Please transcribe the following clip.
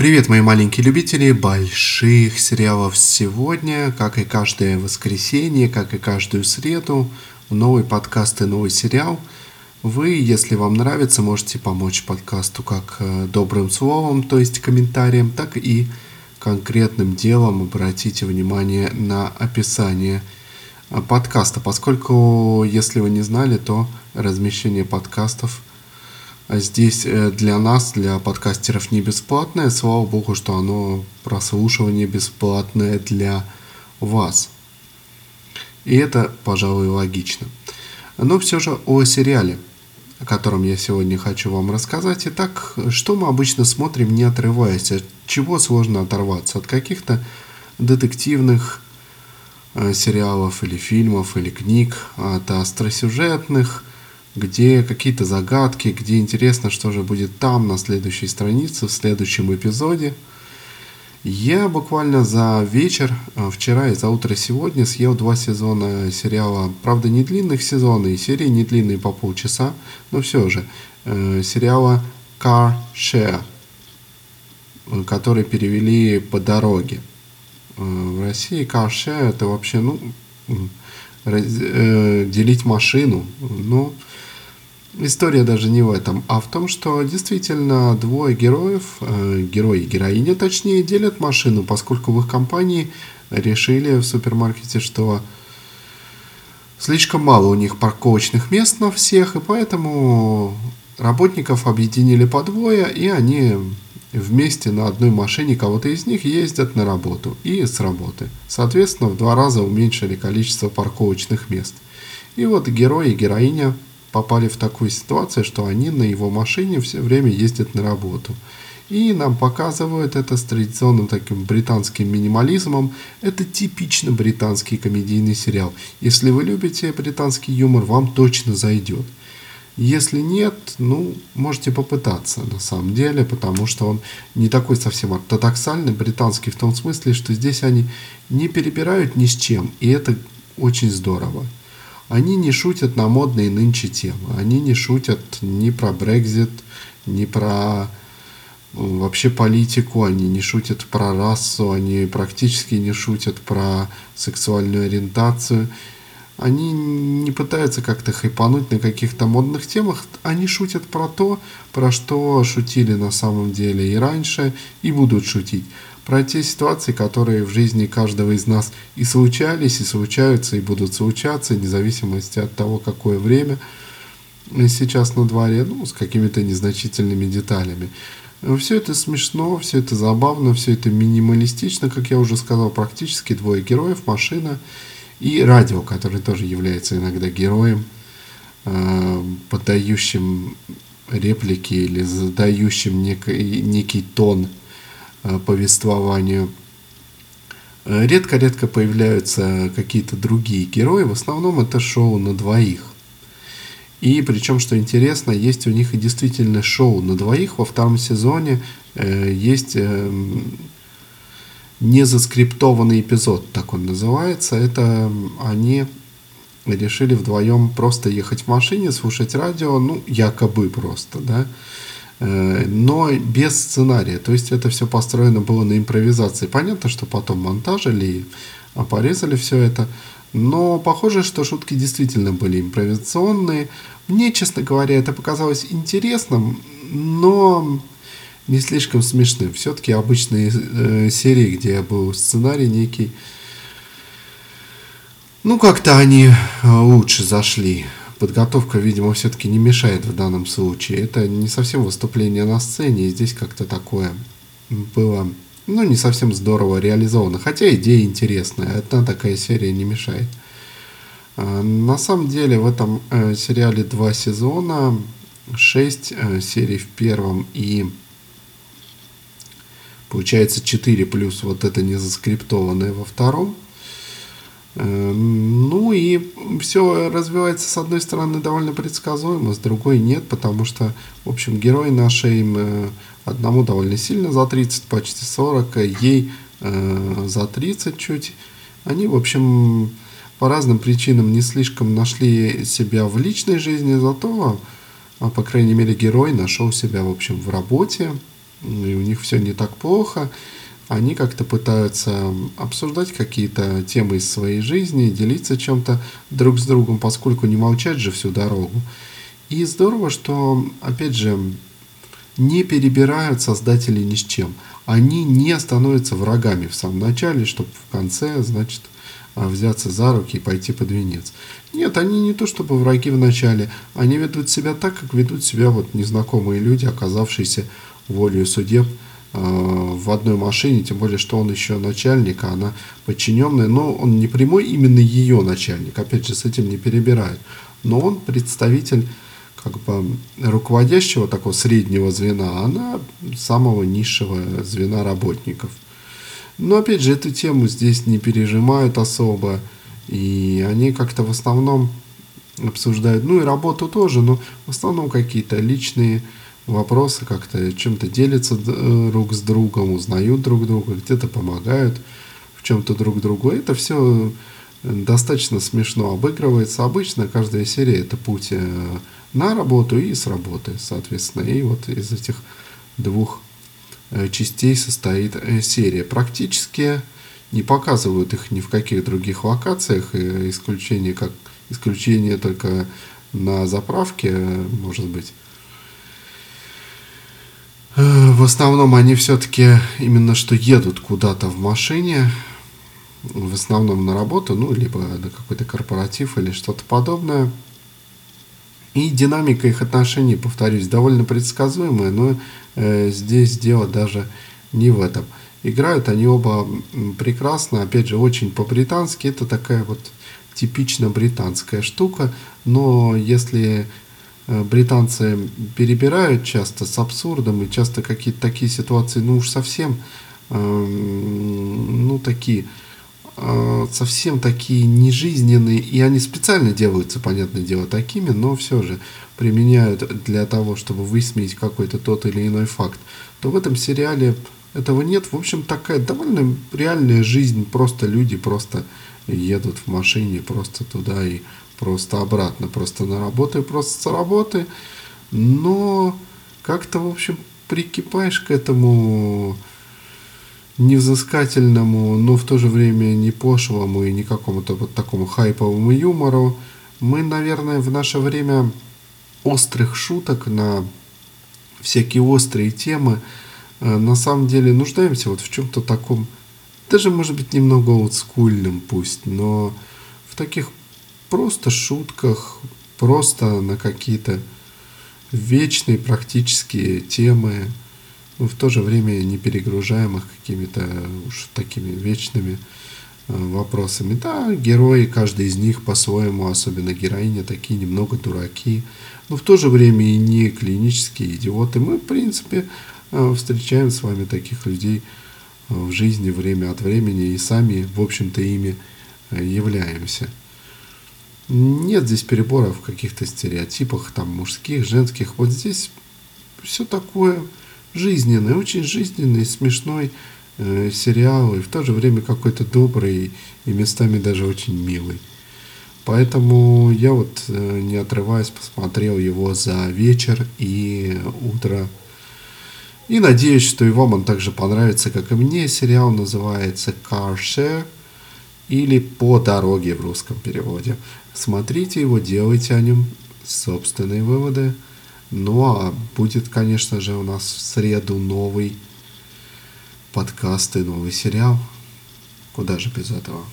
Привет, мои маленькие любители больших сериалов сегодня, как и каждое воскресенье, как и каждую среду, новый подкаст и новый сериал. Вы, если вам нравится, можете помочь подкасту как э, добрым словом, то есть комментарием, так и конкретным делом обратите внимание на описание э, подкаста, поскольку, если вы не знали, то размещение подкастов – здесь э, для нас, для подкастеров не бесплатное. Слава богу, что оно прослушивание бесплатное для вас. И это, пожалуй, логично. Но все же о сериале, о котором я сегодня хочу вам рассказать. Итак, что мы обычно смотрим, не отрываясь? От чего сложно оторваться? От каких-то детективных э, сериалов или фильмов или книг, от остросюжетных – где какие-то загадки, где интересно, что же будет там, на следующей странице, в следующем эпизоде. Я буквально за вечер, э, вчера и за утро сегодня съел два сезона сериала, правда не длинных сезона, и серии не длинные по полчаса, но все же, э, сериала Car Share, э, который перевели по дороге. В России Car Share это вообще, ну, делить машину, ну, История даже не в этом, а в том, что действительно двое героев, э, герой и героиня точнее, делят машину, поскольку в их компании решили в супермаркете, что слишком мало у них парковочных мест на всех, и поэтому работников объединили по двое, и они вместе на одной машине кого-то из них ездят на работу и с работы. Соответственно, в два раза уменьшили количество парковочных мест. И вот герой и героиня попали в такую ситуацию, что они на его машине все время ездят на работу. И нам показывают это с традиционным таким британским минимализмом. Это типично британский комедийный сериал. Если вы любите британский юмор, вам точно зайдет. Если нет, ну, можете попытаться на самом деле, потому что он не такой совсем ортодоксальный, британский в том смысле, что здесь они не перебирают ни с чем, и это очень здорово. Они не шутят на модные нынче темы. Они не шутят ни про Брекзит, ни про вообще политику, они не шутят про расу, они практически не шутят про сексуальную ориентацию. Они не пытаются как-то хайпануть на каких-то модных темах, они шутят про то, про что шутили на самом деле и раньше, и будут шутить про те ситуации, которые в жизни каждого из нас и случались, и случаются, и будут случаться, вне зависимости от того, какое время сейчас на дворе, ну, с какими-то незначительными деталями. Все это смешно, все это забавно, все это минималистично, как я уже сказал, практически двое героев, машина и радио, который тоже является иногда героем, э, подающим реплики или задающим некий, некий тон – повествованию. Э, редко-редко появляются какие-то другие герои, в основном это шоу на двоих. И причем, что интересно, есть у них и действительно шоу на двоих. Во втором сезоне э, есть э, незаскриптованный эпизод, так он называется. Это они решили вдвоем просто ехать в машине, слушать радио, ну, якобы просто, да, Э, но без сценария. То есть это все построено было на импровизации. Понятно, что потом монтажили, а порезали все это. Но похоже, что шутки действительно были импровизационные. Мне, честно говоря, это показалось интересным, но не слишком смешным. Все-таки обычные э, серии, где был сценарий некий, ну как-то они э, лучше зашли подготовка, видимо, все-таки не мешает в данном случае. Это не совсем выступление на сцене, и здесь как-то такое было, ну, не совсем здорово реализовано. Хотя идея интересная, одна такая серия не мешает. А, на самом деле в этом э, сериале два сезона, шесть э, серий в первом и получается 4 плюс вот это не заскриптованное во втором. Э, ну и все развивается с одной стороны довольно предсказуемо, с другой нет, потому что, в общем, герой нашей э, одному довольно сильно за 30, почти 40, а ей э, за 30 чуть. Они, в общем, по разным причинам не слишком нашли себя в личной жизни, зато, а, по крайней мере, герой нашел себя, в общем, в работе, и у них все не так плохо, они как-то пытаются обсуждать какие-то темы из своей жизни, делиться чем-то друг с другом, поскольку не молчать же всю дорогу. И здорово, что, опять же, не перебирают создатели ни с чем. Они не становятся врагами в самом начале, чтобы в конце, значит, а, взяться за руки и пойти под венец. Нет, они не то чтобы враги в начале, они ведут себя так, как ведут себя вот незнакомые люди, оказавшиеся волею судеб в одной машине, тем более, что он еще начальник, а она подчиненная, но он не прямой именно ее начальник, опять же, с этим не перебирает, но он представитель как бы руководящего такого среднего звена, а она самого низшего звена работников. Но опять же, эту тему здесь не пережимают особо, и они как-то в основном обсуждают, ну и работу тоже, но в основном какие-то личные вопросы, как-то чем-то делятся друг с другом, узнают друг друга, где-то помогают в чем-то друг другу. Это все достаточно смешно обыгрывается. Обычно каждая серия это путь э, на работу и с работы, соответственно. И вот из этих двух э, частей состоит э, серия. Практически не показывают их ни в каких других локациях, исключение, как, исключение только на заправке, может быть. В основном они все-таки именно что едут куда-то в машине, в основном на работу, ну, либо на какой-то корпоратив или что-то подобное. И динамика их отношений, повторюсь, довольно предсказуемая, но э, здесь дело даже не в этом. Играют они оба прекрасно, опять же, очень по-британски. Это такая вот типично британская штука, но если э, британцы перебирают часто с абсурдом и часто какие-то такие ситуации, ну уж совсем, э, ну такие Э, совсем такие нежизненные, и они специально делаются, понятное дело, такими, но все же применяют для того, чтобы высмеять какой-то тот или иной факт, то в этом сериале этого нет. В общем, такая довольно реальная жизнь, просто люди просто едут в машине просто туда и просто обратно, просто на работу и просто с работы, но как-то, в общем, прикипаешь к этому невзыскательному, но в то же время не пошлому и не какому-то вот такому хайповому юмору. Мы, наверное, в наше время острых шуток на всякие острые темы э, на самом деле нуждаемся вот в чем-то таком, даже может быть немного олдскульным пусть, но в таких просто шутках, просто на какие-то вечные практические темы, но в то же время не перегружаем их какими-то уж такими вечными э, вопросами. Да, герои, каждый из них по-своему, особенно героиня, такие немного дураки, но в то же время и не клинические идиоты. Мы, в принципе, э, встречаем с вами таких людей э, в жизни время от времени и сами, в общем-то, ими являемся. Нет здесь переборов в каких-то стереотипах, там, мужских, женских. Вот здесь все такое жизненный, очень жизненный, смешной э, сериал, и в то же время какой-то добрый и местами даже очень милый. Поэтому я вот, э, не отрываясь, посмотрел его за вечер и утро. И надеюсь, что и вам он также понравится, как и мне. Сериал называется Share или «По дороге» в русском переводе. Смотрите его, делайте о нем собственные выводы. Ну а будет, конечно же, у нас в среду новый подкаст и новый сериал. Куда же без этого?